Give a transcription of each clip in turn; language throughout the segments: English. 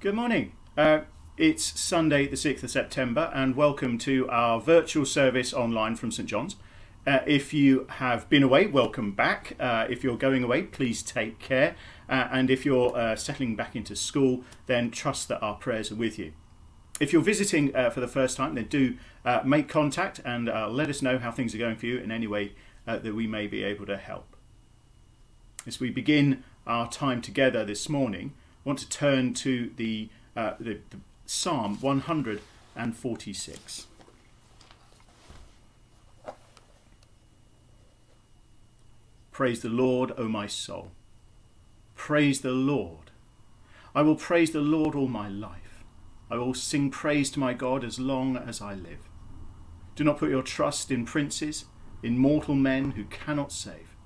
Good morning. Uh, it's Sunday, the 6th of September, and welcome to our virtual service online from St John's. Uh, if you have been away, welcome back. Uh, if you're going away, please take care. Uh, and if you're uh, settling back into school, then trust that our prayers are with you. If you're visiting uh, for the first time, then do make contact and let us know how things are going for you in any way that we may be able to help. As we begin our time together this morning, want to turn to the, uh, the, the Psalm 146. Praise the Lord, O my soul. Praise the Lord. I will praise the Lord all my life. I will sing praise to my God as long as I live. Do not put your trust in princes, in mortal men who cannot save.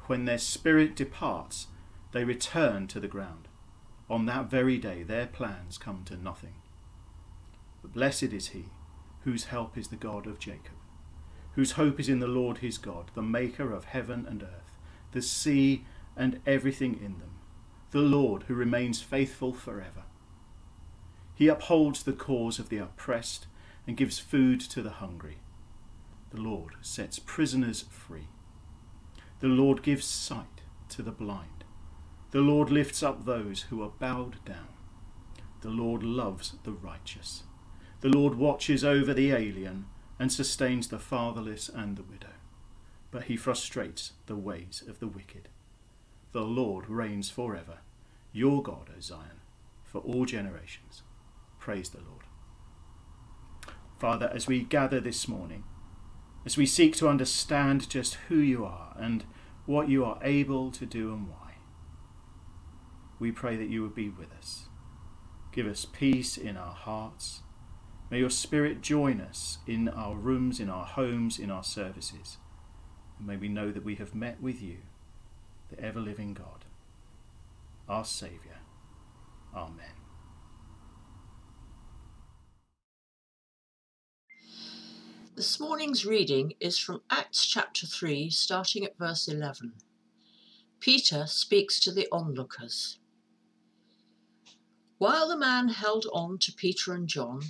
When their spirit departs, they return to the ground. On that very day, their plans come to nothing. But blessed is he whose help is the God of Jacob whose hope is in the Lord his God, the maker of heaven and earth, the sea and everything in them, the Lord who remains faithful forever. He upholds the cause of the oppressed and gives food to the hungry. The Lord sets prisoners free. The Lord gives sight to the blind. The Lord lifts up those who are bowed down. The Lord loves the righteous. The Lord watches over the alien and sustains the fatherless and the widow. But he frustrates the ways of the wicked. The Lord reigns forever, your God, O Zion, for all generations. Praise the Lord. Father, as we gather this morning, as we seek to understand just who you are and what you are able to do and why, we pray that you would be with us. Give us peace in our hearts May your Spirit join us in our rooms, in our homes, in our services. And may we know that we have met with you, the ever living God, our Saviour. Amen. This morning's reading is from Acts chapter 3, starting at verse 11. Peter speaks to the onlookers. While the man held on to Peter and John,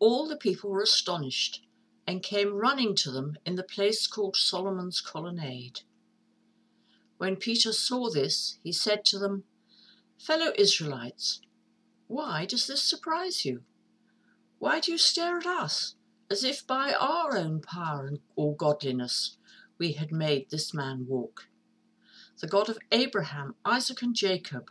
all the people were astonished and came running to them in the place called Solomon's Colonnade. When Peter saw this, he said to them, Fellow Israelites, why does this surprise you? Why do you stare at us, as if by our own power or godliness we had made this man walk? The God of Abraham, Isaac, and Jacob,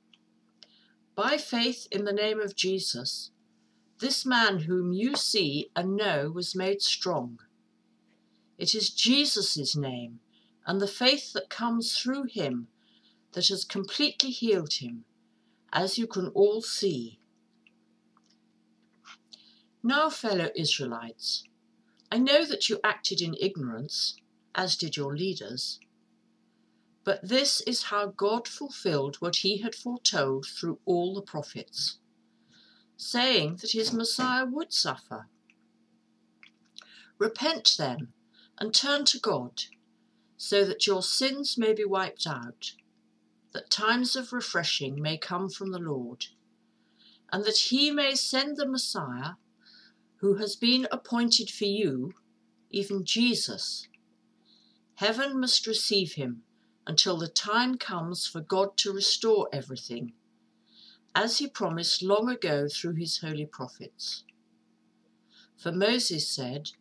By faith in the name of Jesus, this man whom you see and know was made strong. It is Jesus' name and the faith that comes through him that has completely healed him, as you can all see. Now, fellow Israelites, I know that you acted in ignorance, as did your leaders. But this is how God fulfilled what he had foretold through all the prophets saying that his Messiah would suffer. Repent then and turn to God, so that your sins may be wiped out, that times of refreshing may come from the Lord, and that he may send the Messiah, who has been appointed for you, even Jesus. Heaven must receive him until the time comes for God to restore everything as he promised long ago through his holy prophets. For Moses said,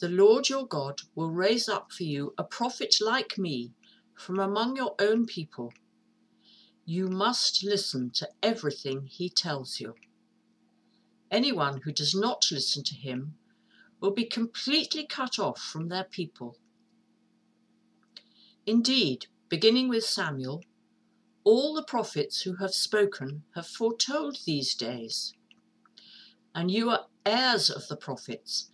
The Lord your God will raise up for you a prophet like me from among your own people. You must listen to everything he tells you. Anyone who does not listen to him will be completely cut off from their people. Indeed, beginning with Samuel, All the prophets who have spoken have foretold these days. And you are heirs of the prophets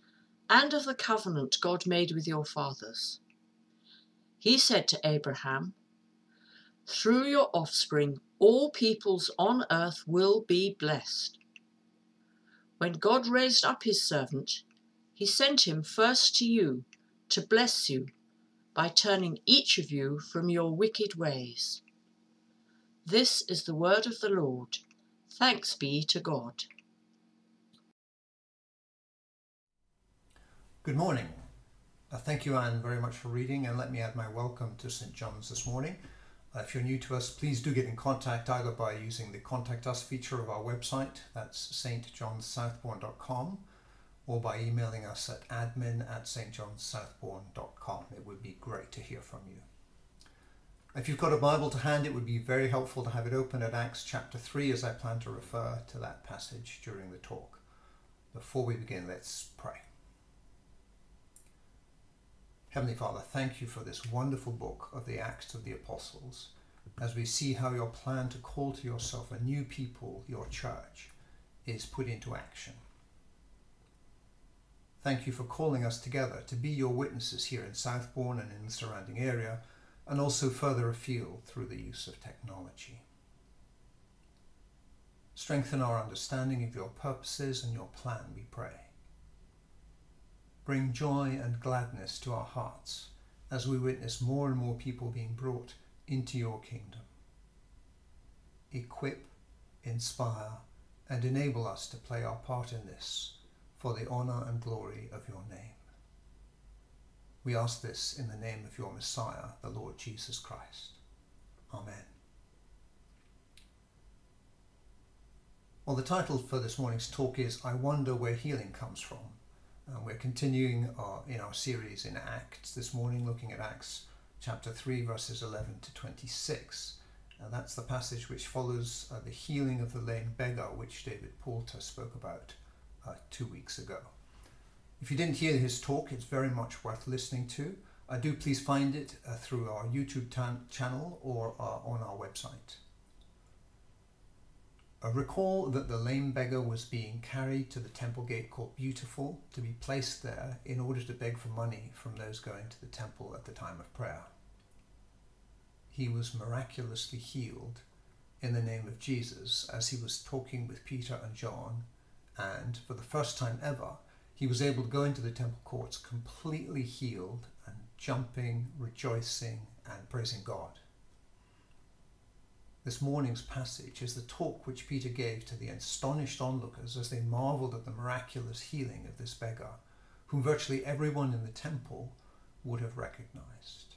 and of the covenant God made with your fathers. He said to Abraham, Through your offspring, all peoples on earth will be blessed. When God raised up his servant, he sent him first to you to bless you by turning each of you from your wicked ways. This is the word of the Lord. Thanks be to God. Good morning. Uh, thank you, Anne, very much for reading, and let me add my welcome to St. John's this morning. Uh, if you're new to us, please do get in contact either by using the Contact Us feature of our website, that's stjohnsouthbourne.com, or by emailing us at admin at stjohnsouthbourne.com. It would be great to hear from you. If you've got a Bible to hand, it would be very helpful to have it open at Acts chapter 3 as I plan to refer to that passage during the talk. Before we begin, let's pray. Heavenly Father, thank you for this wonderful book of the Acts of the Apostles as we see how your plan to call to yourself a new people, your church, is put into action. Thank you for calling us together to be your witnesses here in Southbourne and in the surrounding area, and also further afield through the use of technology. Strengthen our understanding of your purposes and your plan, we pray bring joy and gladness to our hearts as we witness more and more people being brought into your kingdom. Equip, inspire, and enable us to play our part in this for the honour and glory of your name. We ask this in the name of your Messiah, the Lord Jesus Christ. Amen. Well, the title for this morning's talk is I Wonder Where Healing Comes From. Uh, we're continuing our, in our series in Acts this morning, looking at Acts chapter 3, verses 11 to 26. Uh, that's the passage which follows uh, the healing of the lame beggar, which David Poulter spoke about uh, two weeks ago. If you didn't hear his talk, it's very much worth listening to. Uh, do please find it uh, through our YouTube channel or on our website. Uh, recall that the lame beggar was being carried to the temple gate called Beautiful to be placed there in order to beg for money from those going to the temple at the time of prayer. He was miraculously healed in the name of Jesus as he was talking with Peter and John, and for the first time ever, he was able to go into the temple courts completely healed and jumping, rejoicing, and praising God. This morning's passage is the talk which Peter gave to the astonished onlookers as they marveled at the miraculous healing of this beggar, whom virtually everyone in the temple would have recognized.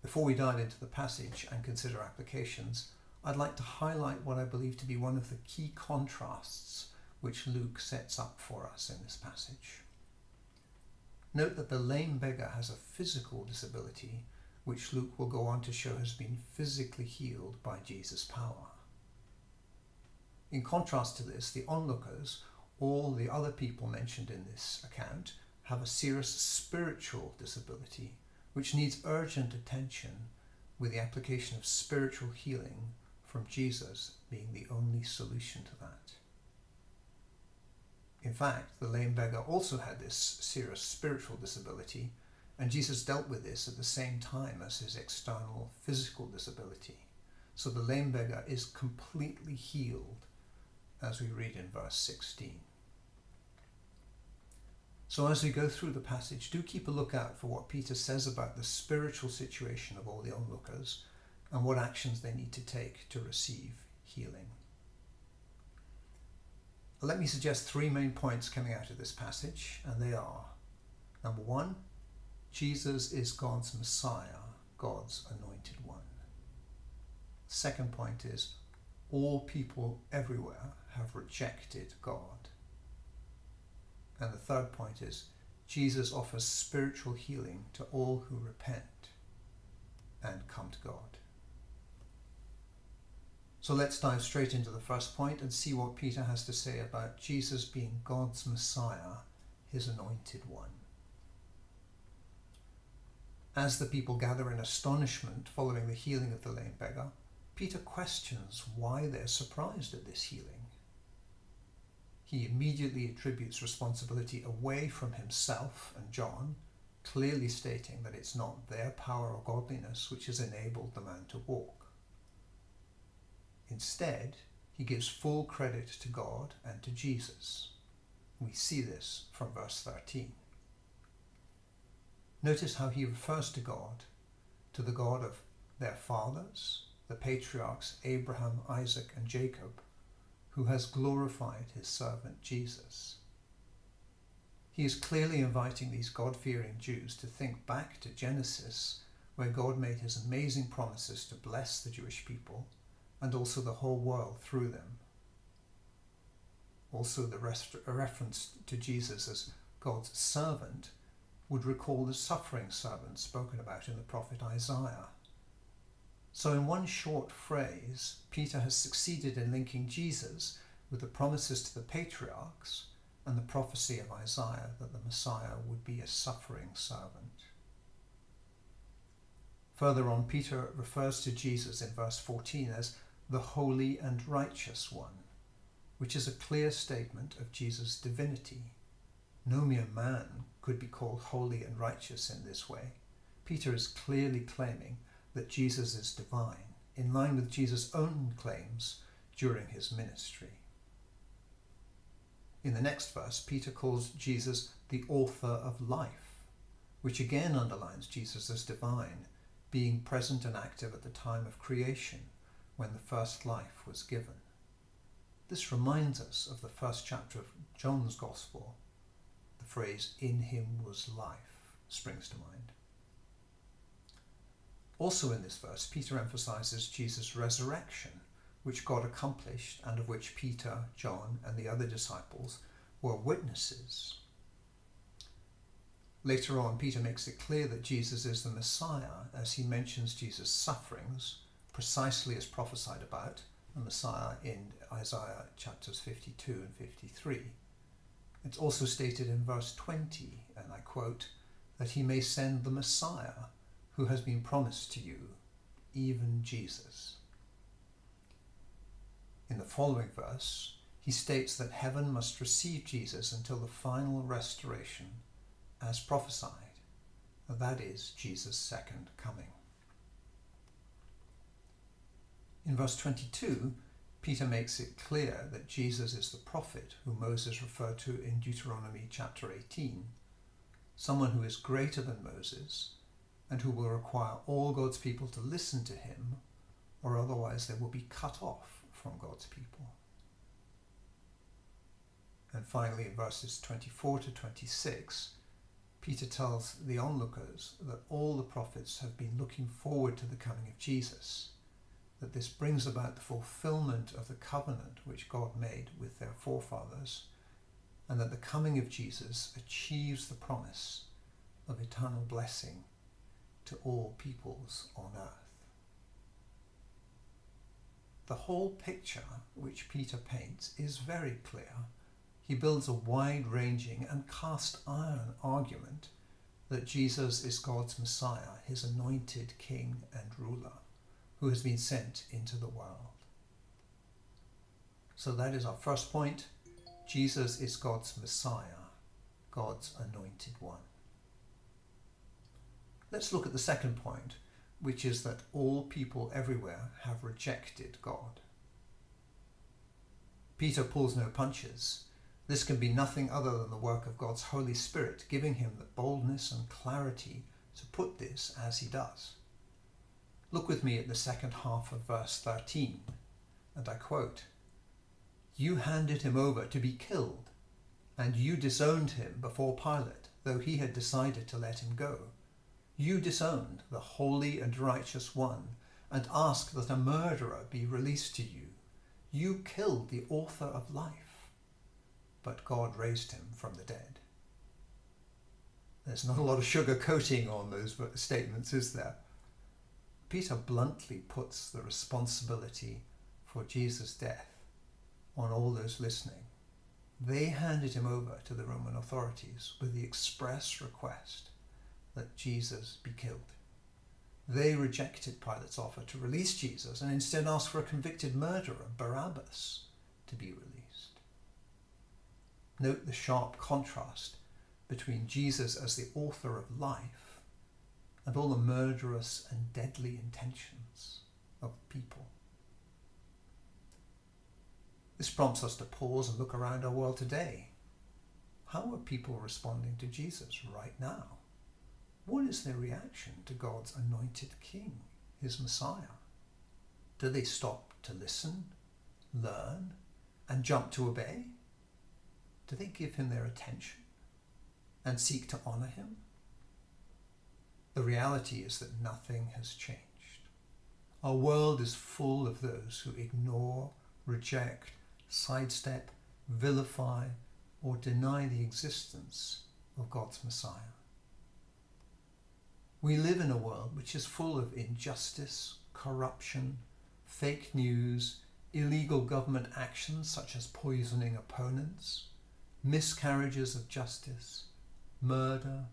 Before we dive into the passage and consider applications, I'd like to highlight what I believe to be one of the key contrasts which Luke sets up for us in this passage. Note that the lame beggar has a physical disability which Luke will go on to show has been physically healed by Jesus' power. In contrast to this, the onlookers, all the other people mentioned in this account, have a serious spiritual disability which needs urgent attention with the application of spiritual healing from Jesus being the only solution to that. In fact, the lame beggar also had this serious spiritual disability and Jesus dealt with this at the same time as his external physical disability. So the lame beggar is completely healed, as we read in verse 16. So as we go through the passage, do keep a lookout for what Peter says about the spiritual situation of all the onlookers and what actions they need to take to receive healing. Let me suggest three main points coming out of this passage, and they are number one, Jesus is God's Messiah, God's anointed one. Second point is all people everywhere have rejected God. And the third point is Jesus offers spiritual healing to all who repent and come to God. So let's dive straight into the first point and see what Peter has to say about Jesus being God's Messiah, his anointed one. As the people gather in astonishment following the healing of the lame beggar, Peter questions why they're surprised at this healing. He immediately attributes responsibility away from himself and John, clearly stating that it's not their power or godliness which has enabled the man to walk. Instead, he gives full credit to God and to Jesus. We see this from verse 13. Notice how he refers to God, to the God of their fathers, the patriarchs Abraham, Isaac, and Jacob, who has glorified his servant Jesus. He is clearly inviting these God fearing Jews to think back to Genesis, where God made his amazing promises to bless the Jewish people and also the whole world through them. Also, the rest, reference to Jesus as God's servant would recall the suffering servant spoken about in the prophet Isaiah. So, in one short phrase, Peter has succeeded in linking Jesus with the promises to the patriarchs and the prophecy of Isaiah that the Messiah would be a suffering servant. Further on, Peter refers to Jesus in verse 14 as the holy and righteous one, which is a clear statement of Jesus' divinity. No mere man could be called holy and righteous in this way. Peter is clearly claiming that Jesus is divine, in line with Jesus' own claims during his ministry. In the next verse, Peter calls Jesus the author of life, which again underlines Jesus as divine, being present and active at the time of creation when the first life was given. This reminds us of the first chapter of John's Gospel. The phrase, in him was life, springs to mind. Also in this verse, Peter emphasizes Jesus' resurrection, which God accomplished and of which Peter, John, and the other disciples were witnesses. Later on, Peter makes it clear that Jesus is the Messiah as he mentions Jesus' sufferings precisely as prophesied about the Messiah in Isaiah chapters 52 and 53. It's also stated in verse 20, and I quote, that he may send the Messiah who has been promised to you, even Jesus. In the following verse, he states that heaven must receive Jesus until the final restoration as prophesied, that is, Jesus' second coming. In verse 22, Peter makes it clear that Jesus is the prophet who Moses referred to in Deuteronomy chapter 18, someone who is greater than Moses and who will require all God's people to listen to him, or otherwise they will be cut off from God's people. And finally, in verses 24 to 26, Peter tells the onlookers that all the prophets have been looking forward to the coming of Jesus that this brings about the fulfillment of the covenant which God made with their forefathers, and that the coming of Jesus achieves the promise of eternal blessing to all peoples on earth. The whole picture which Peter paints is very clear. He builds a wide ranging and cast iron argument that Jesus is God's Messiah, his anointed king and ruler who has been sent into the world. So that is our first point. Jesus is God's Messiah, God's anointed one. Let's look at the second point, which is that all people everywhere have rejected God. Peter pulls no punches. This can be nothing other than the work of God's Holy Spirit, giving him the boldness and clarity to put this as he does. Look with me at the second half of verse 13, and I quote You handed him over to be killed, and you disowned him before Pilate, though he had decided to let him go. You disowned the holy and righteous one, and asked that a murderer be released to you. You killed the author of life, but God raised him from the dead. There's not a lot of sugar coating on those statements, is there? Peter bluntly puts the responsibility for Jesus' death on all those listening. They handed him over to the Roman authorities with the express request that Jesus be killed. They rejected Pilate's offer to release Jesus and instead asked for a convicted murderer, Barabbas, to be released. Note the sharp contrast between Jesus as the author of life and all the murderous and deadly intentions of people. This prompts us to pause and look around our world today. How are people responding to Jesus right now? What is their reaction to God's anointed King, his Messiah? Do they stop to listen, learn, and jump to obey? Do they give him their attention and seek to honour him? The reality is that nothing has changed. Our world is full of those who ignore, reject, sidestep, vilify, or deny the existence of God's Messiah. We live in a world which is full of injustice, corruption, fake news, illegal government actions such as poisoning opponents, miscarriages of justice, murder,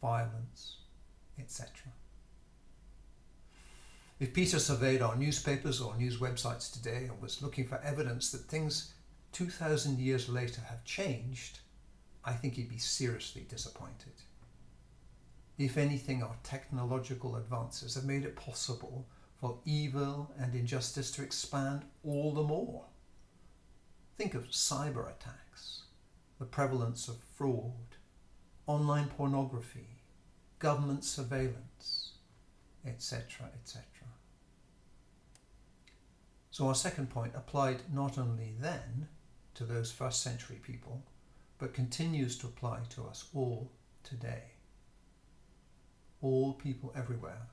violence, etc. If Peter surveyed our newspapers or news websites today and was looking for evidence that things 2,000 years later have changed, I think he'd be seriously disappointed. If anything, our technological advances have made it possible for evil and injustice to expand all the more. Think of cyber attacks, the prevalence of fraud, online pornography, government surveillance, etc., etc. So our second point applied not only then to those first century people, but continues to apply to us all today. All people everywhere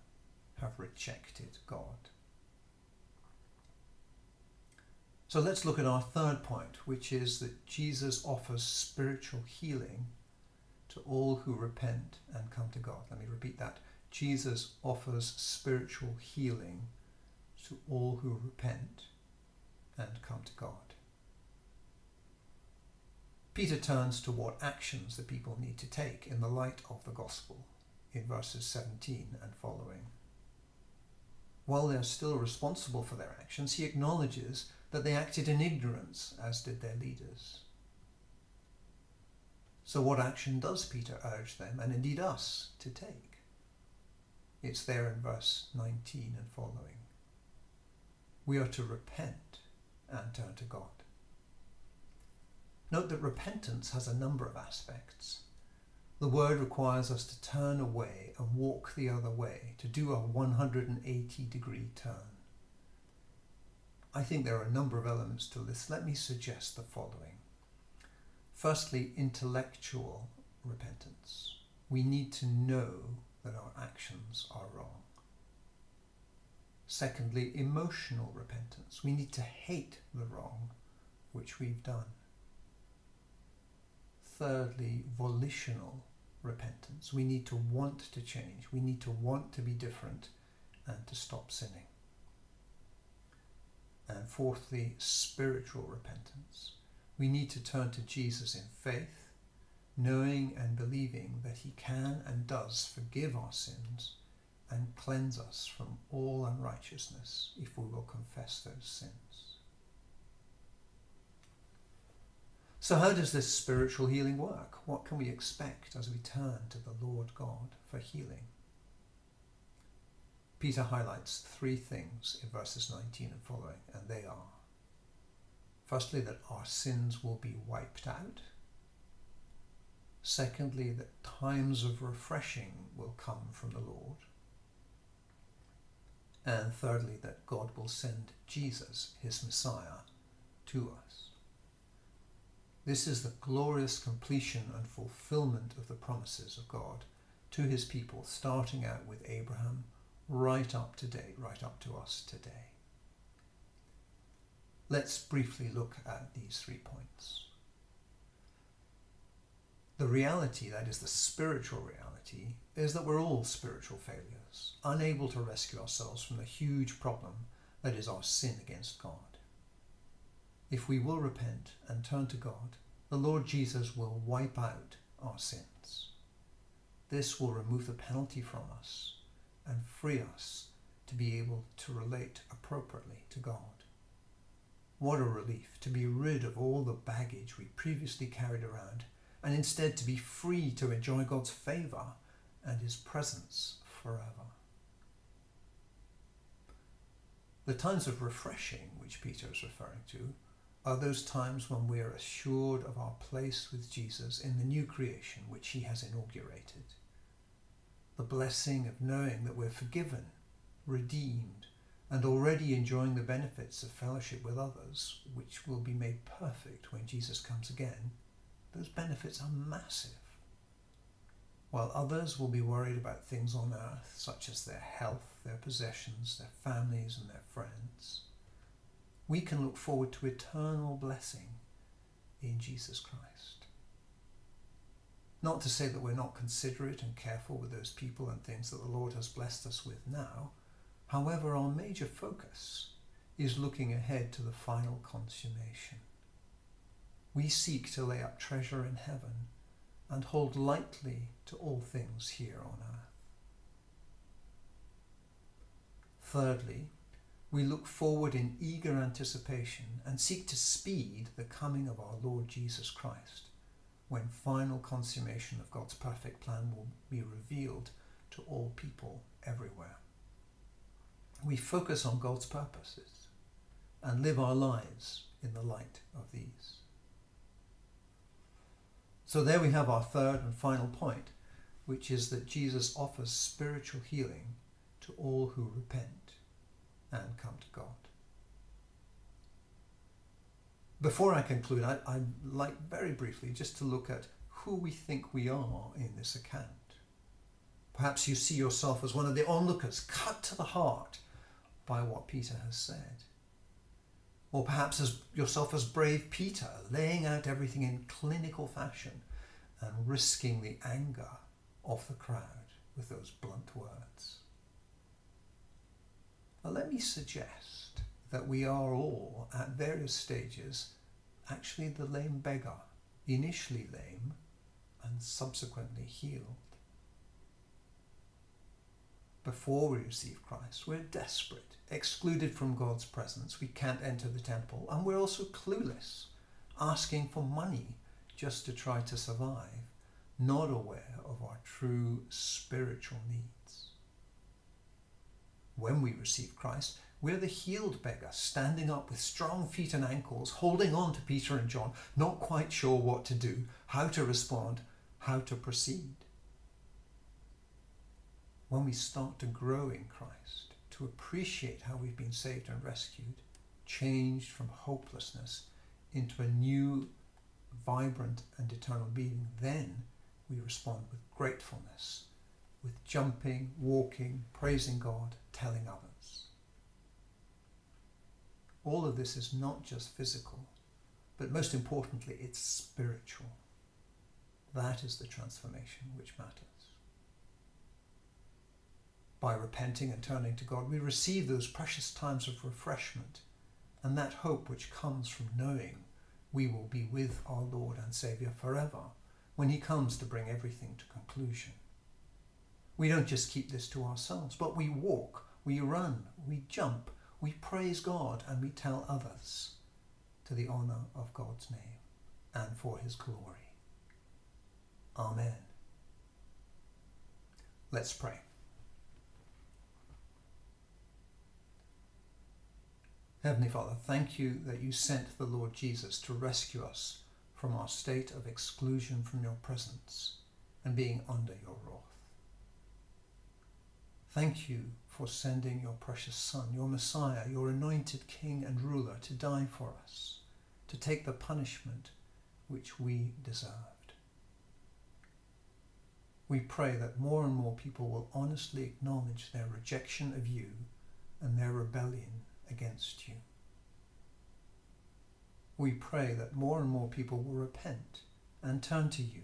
have rejected God. So let's look at our third point, which is that Jesus offers spiritual healing to all who repent and come to God. Let me repeat that. Jesus offers spiritual healing to all who repent and come to God. Peter turns to what actions the people need to take in the light of the gospel in verses 17 and following. While they are still responsible for their actions, he acknowledges that they acted in ignorance, as did their leaders. So, what action does Peter urge them, and indeed us, to take? It's there in verse 19 and following. We are to repent and turn to God. Note that repentance has a number of aspects. The word requires us to turn away and walk the other way, to do a 180 degree turn. I think there are a number of elements to this. Let me suggest the following. Firstly, intellectual repentance. We need to know that our actions are wrong. Secondly, emotional repentance. We need to hate the wrong which we've done. Thirdly, volitional repentance. We need to want to change. We need to want to be different and to stop sinning. And fourthly, spiritual repentance. We need to turn to Jesus in faith, knowing and believing that he can and does forgive our sins and cleanse us from all unrighteousness if we will confess those sins. So, how does this spiritual healing work? What can we expect as we turn to the Lord God for healing? Peter highlights three things in verses 19 and following, and they are firstly, that our sins will be wiped out. Secondly, that times of refreshing will come from the Lord. And thirdly, that God will send Jesus, his Messiah, to us. This is the glorious completion and fulfillment of the promises of God to his people, starting out with Abraham right up to date, right up to us today. Let's briefly look at these three points. The reality, that is the spiritual reality, is that we're all spiritual failures, unable to rescue ourselves from the huge problem that is our sin against God. If we will repent and turn to God, the Lord Jesus will wipe out our sins. This will remove the penalty from us and free us to be able to relate appropriately to God. What a relief to be rid of all the baggage we previously carried around and instead to be free to enjoy God's favour and His presence forever. The times of refreshing which Peter is referring to are those times when we are assured of our place with Jesus in the new creation which He has inaugurated. The blessing of knowing that we're forgiven, redeemed, and already enjoying the benefits of fellowship with others, which will be made perfect when Jesus comes again, those benefits are massive. While others will be worried about things on earth, such as their health, their possessions, their families, and their friends, we can look forward to eternal blessing in Jesus Christ. Not to say that we're not considerate and careful with those people and things that the Lord has blessed us with now, However, our major focus is looking ahead to the final consummation. We seek to lay up treasure in heaven and hold lightly to all things here on earth. Thirdly, we look forward in eager anticipation and seek to speed the coming of our Lord Jesus Christ when final consummation of God's perfect plan will be revealed to all people everywhere we focus on God's purposes and live our lives in the light of these. So there we have our third and final point, which is that Jesus offers spiritual healing to all who repent and come to God. Before I conclude, I, would like very briefly just to look at who we think we are in this account. Perhaps you see yourself as one of the onlookers, cut to the heart by what Peter has said. Or perhaps as yourself as brave Peter, laying out everything in clinical fashion and risking the anger of the crowd with those blunt words. Now, let me suggest that we are all, at various stages, actually the lame beggar, initially lame and subsequently healed before we receive Christ, we're desperate, excluded from God's presence. We can't enter the temple, and we're also clueless, asking for money just to try to survive, not aware of our true spiritual needs. When we receive Christ, we're the healed beggar, standing up with strong feet and ankles, holding on to Peter and John, not quite sure what to do, how to respond, how to proceed when we start to grow in Christ, to appreciate how we've been saved and rescued, changed from hopelessness into a new, vibrant, and eternal being, then we respond with gratefulness, with jumping, walking, praising God, telling others. All of this is not just physical, but most importantly, it's spiritual. That is the transformation which matters by repenting and turning to God, we receive those precious times of refreshment and that hope which comes from knowing we will be with our Lord and Saviour forever when He comes to bring everything to conclusion. We don't just keep this to ourselves, but we walk, we run, we jump, we praise God, and we tell others to the honour of God's name and for His glory. Amen. Let's pray. Heavenly Father, thank you that you sent the Lord Jesus to rescue us from our state of exclusion from your presence and being under your wrath. Thank you for sending your precious Son, your Messiah, your anointed King and ruler, to die for us, to take the punishment which we deserved. We pray that more and more people will honestly acknowledge their rejection of you and their rebellion against you. We pray that more and more people will repent and turn to you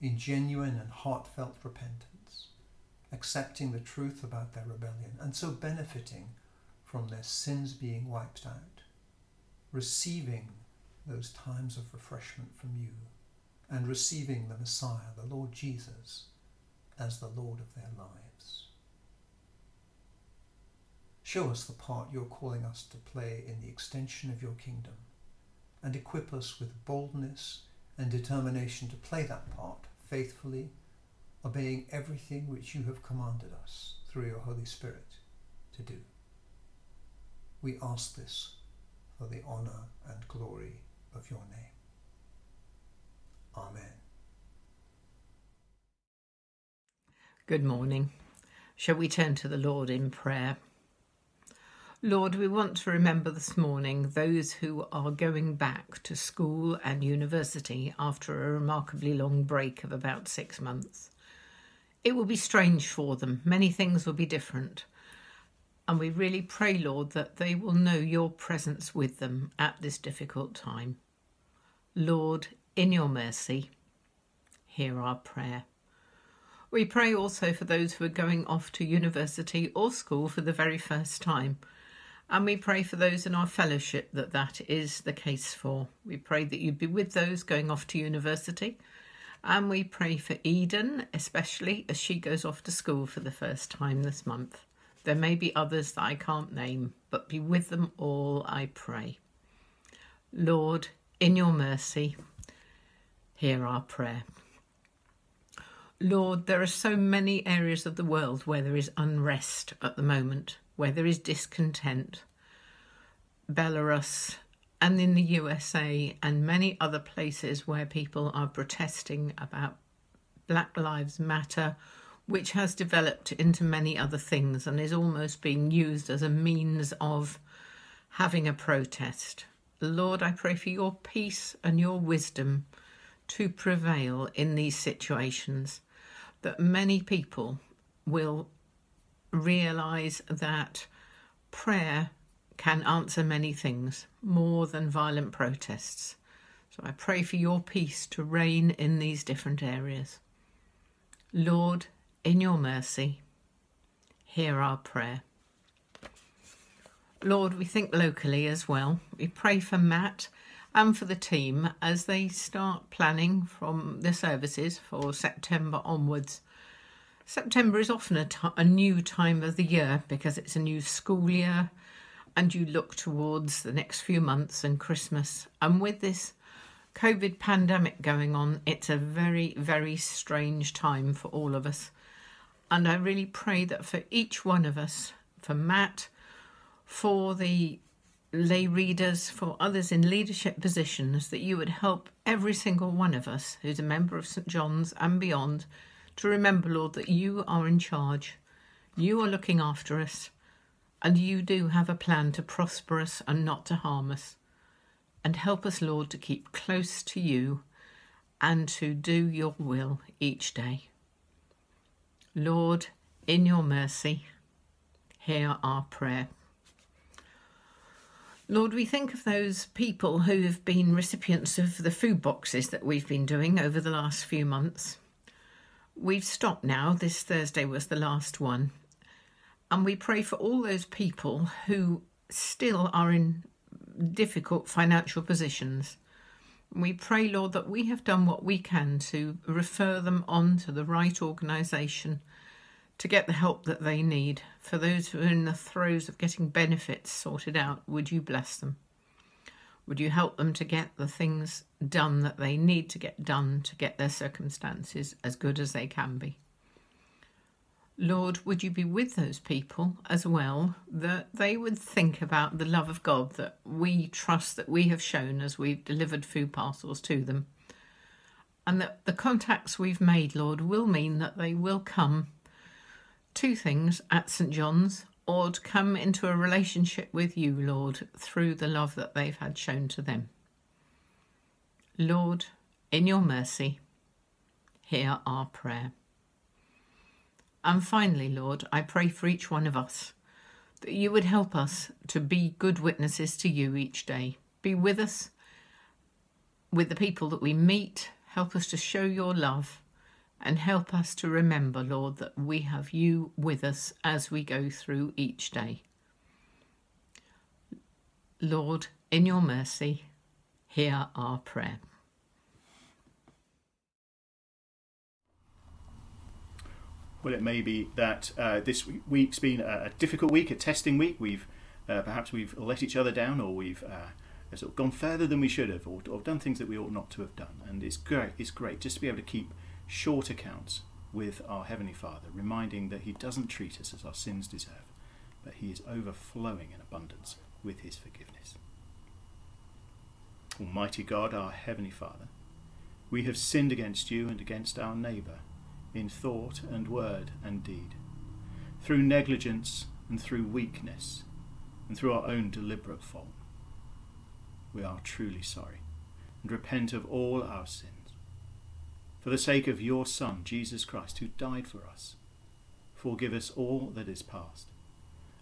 in genuine and heartfelt repentance, accepting the truth about their rebellion and so benefiting from their sins being wiped out, receiving those times of refreshment from you, and receiving the Messiah, the Lord Jesus, as the Lord of their lives. Show us the part you're calling us to play in the extension of your kingdom and equip us with boldness and determination to play that part faithfully, obeying everything which you have commanded us through your Holy Spirit to do. We ask this for the honour and glory of your name. Amen. Good morning. Shall we turn to the Lord in prayer? Lord, we want to remember this morning those who are going back to school and university after a remarkably long break of about six months. It will be strange for them, many things will be different. And we really pray, Lord, that they will know your presence with them at this difficult time. Lord, in your mercy, hear our prayer. We pray also for those who are going off to university or school for the very first time and we pray for those in our fellowship that that is the case for. We pray that you'd be with those going off to university. And we pray for Eden, especially as she goes off to school for the first time this month. There may be others that I can't name, but be with them all, I pray. Lord, in your mercy, hear our prayer. Lord, there are so many areas of the world where there is unrest at the moment where there is discontent. Belarus and in the USA and many other places where people are protesting about Black Lives Matter, which has developed into many other things and is almost being used as a means of having a protest. Lord, I pray for your peace and your wisdom to prevail in these situations, that many people will realize that prayer can answer many things more than violent protests. So I pray for your peace to reign in these different areas. Lord, in your mercy, hear our prayer. Lord, we think locally as well. We pray for Matt and for the team as they start planning from the services for September onwards September is often a, new time of the year because it's a new school year and you look towards the next few months and Christmas. And with this COVID pandemic going on, it's a very, very strange time for all of us. And I really pray that for each one of us, for Matt, for the lay readers, for others in leadership positions, that you would help every single one of us who's a member of St John's and beyond to remember, Lord, that you are in charge. You are looking after us, and you do have a plan to prosper us and not to harm us. And help us, Lord, to keep close to you and to do your will each day. Lord, in your mercy, hear our prayer. Lord, we think of those people who have been recipients of the food boxes that we've been doing over the last few months. We've stopped now. This Thursday was the last one. And we pray for all those people who still are in difficult financial positions. We pray, Lord, that we have done what we can to refer them on to the right organisation to get the help that they need. For those who are in the throes of getting benefits sorted out, would you bless them? Would you help them to get the things done that they need to get done to get their circumstances as good as they can be? Lord, would you be with those people as well, that they would think about the love of God that we trust that we have shown as we've delivered food parcels to them. And that the contacts we've made, Lord, will mean that they will come. to things at St. John's or to come into a relationship with you, Lord, through the love that they've had shown to them. Lord, in your mercy, hear our prayer. And finally, Lord, I pray for each one of us that you would help us to be good witnesses to you each day. Be with us, with the people that we meet. Help us to show your love and help us to remember, Lord, that we have you with us as we go through each day. Lord, in your mercy, hear our prayer. Well, it may be that uh, this week's been a difficult week, a testing week. We've uh, perhaps we've let each other down, or we've uh, sort of gone further than we should have, or, or, done things that we ought not to have done. And it's great. It's great just to be able to keep short accounts with our heavenly Father, reminding that He doesn't treat us as our sins deserve, but He is overflowing in abundance with His forgiveness. Almighty God, our heavenly Father, we have sinned against you and against our neighbour in thought and word and deed, through negligence and through weakness, and through our own deliberate fault. We are truly sorry and repent of all our sins. For the sake of your Son, Jesus Christ, who died for us, forgive us all that is past,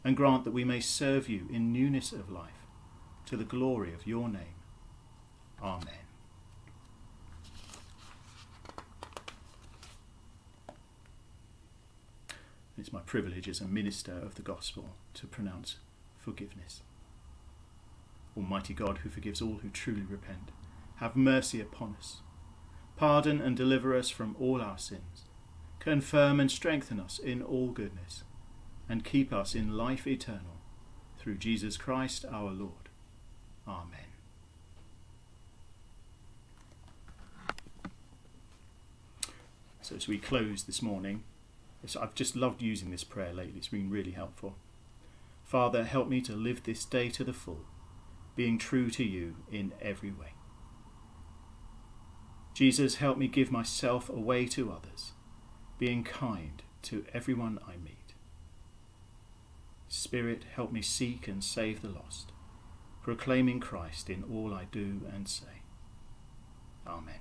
and grant that we may serve you in newness of life, to the glory of your name. Amen. It's my privilege as a minister of the gospel to pronounce forgiveness. Almighty God, who forgives all who truly repent, have mercy upon us. Pardon and deliver us from all our sins. Confirm and strengthen us in all goodness, and keep us in life eternal, through Jesus Christ our Lord. Amen. So, as we close this morning, I've just loved using this prayer lately, it's been really helpful. Father, help me to live this day to the full, being true to you in every way. Jesus, help me give myself away to others, being kind to everyone I meet. Spirit, help me seek and save the lost, proclaiming Christ in all I do and say. Amen.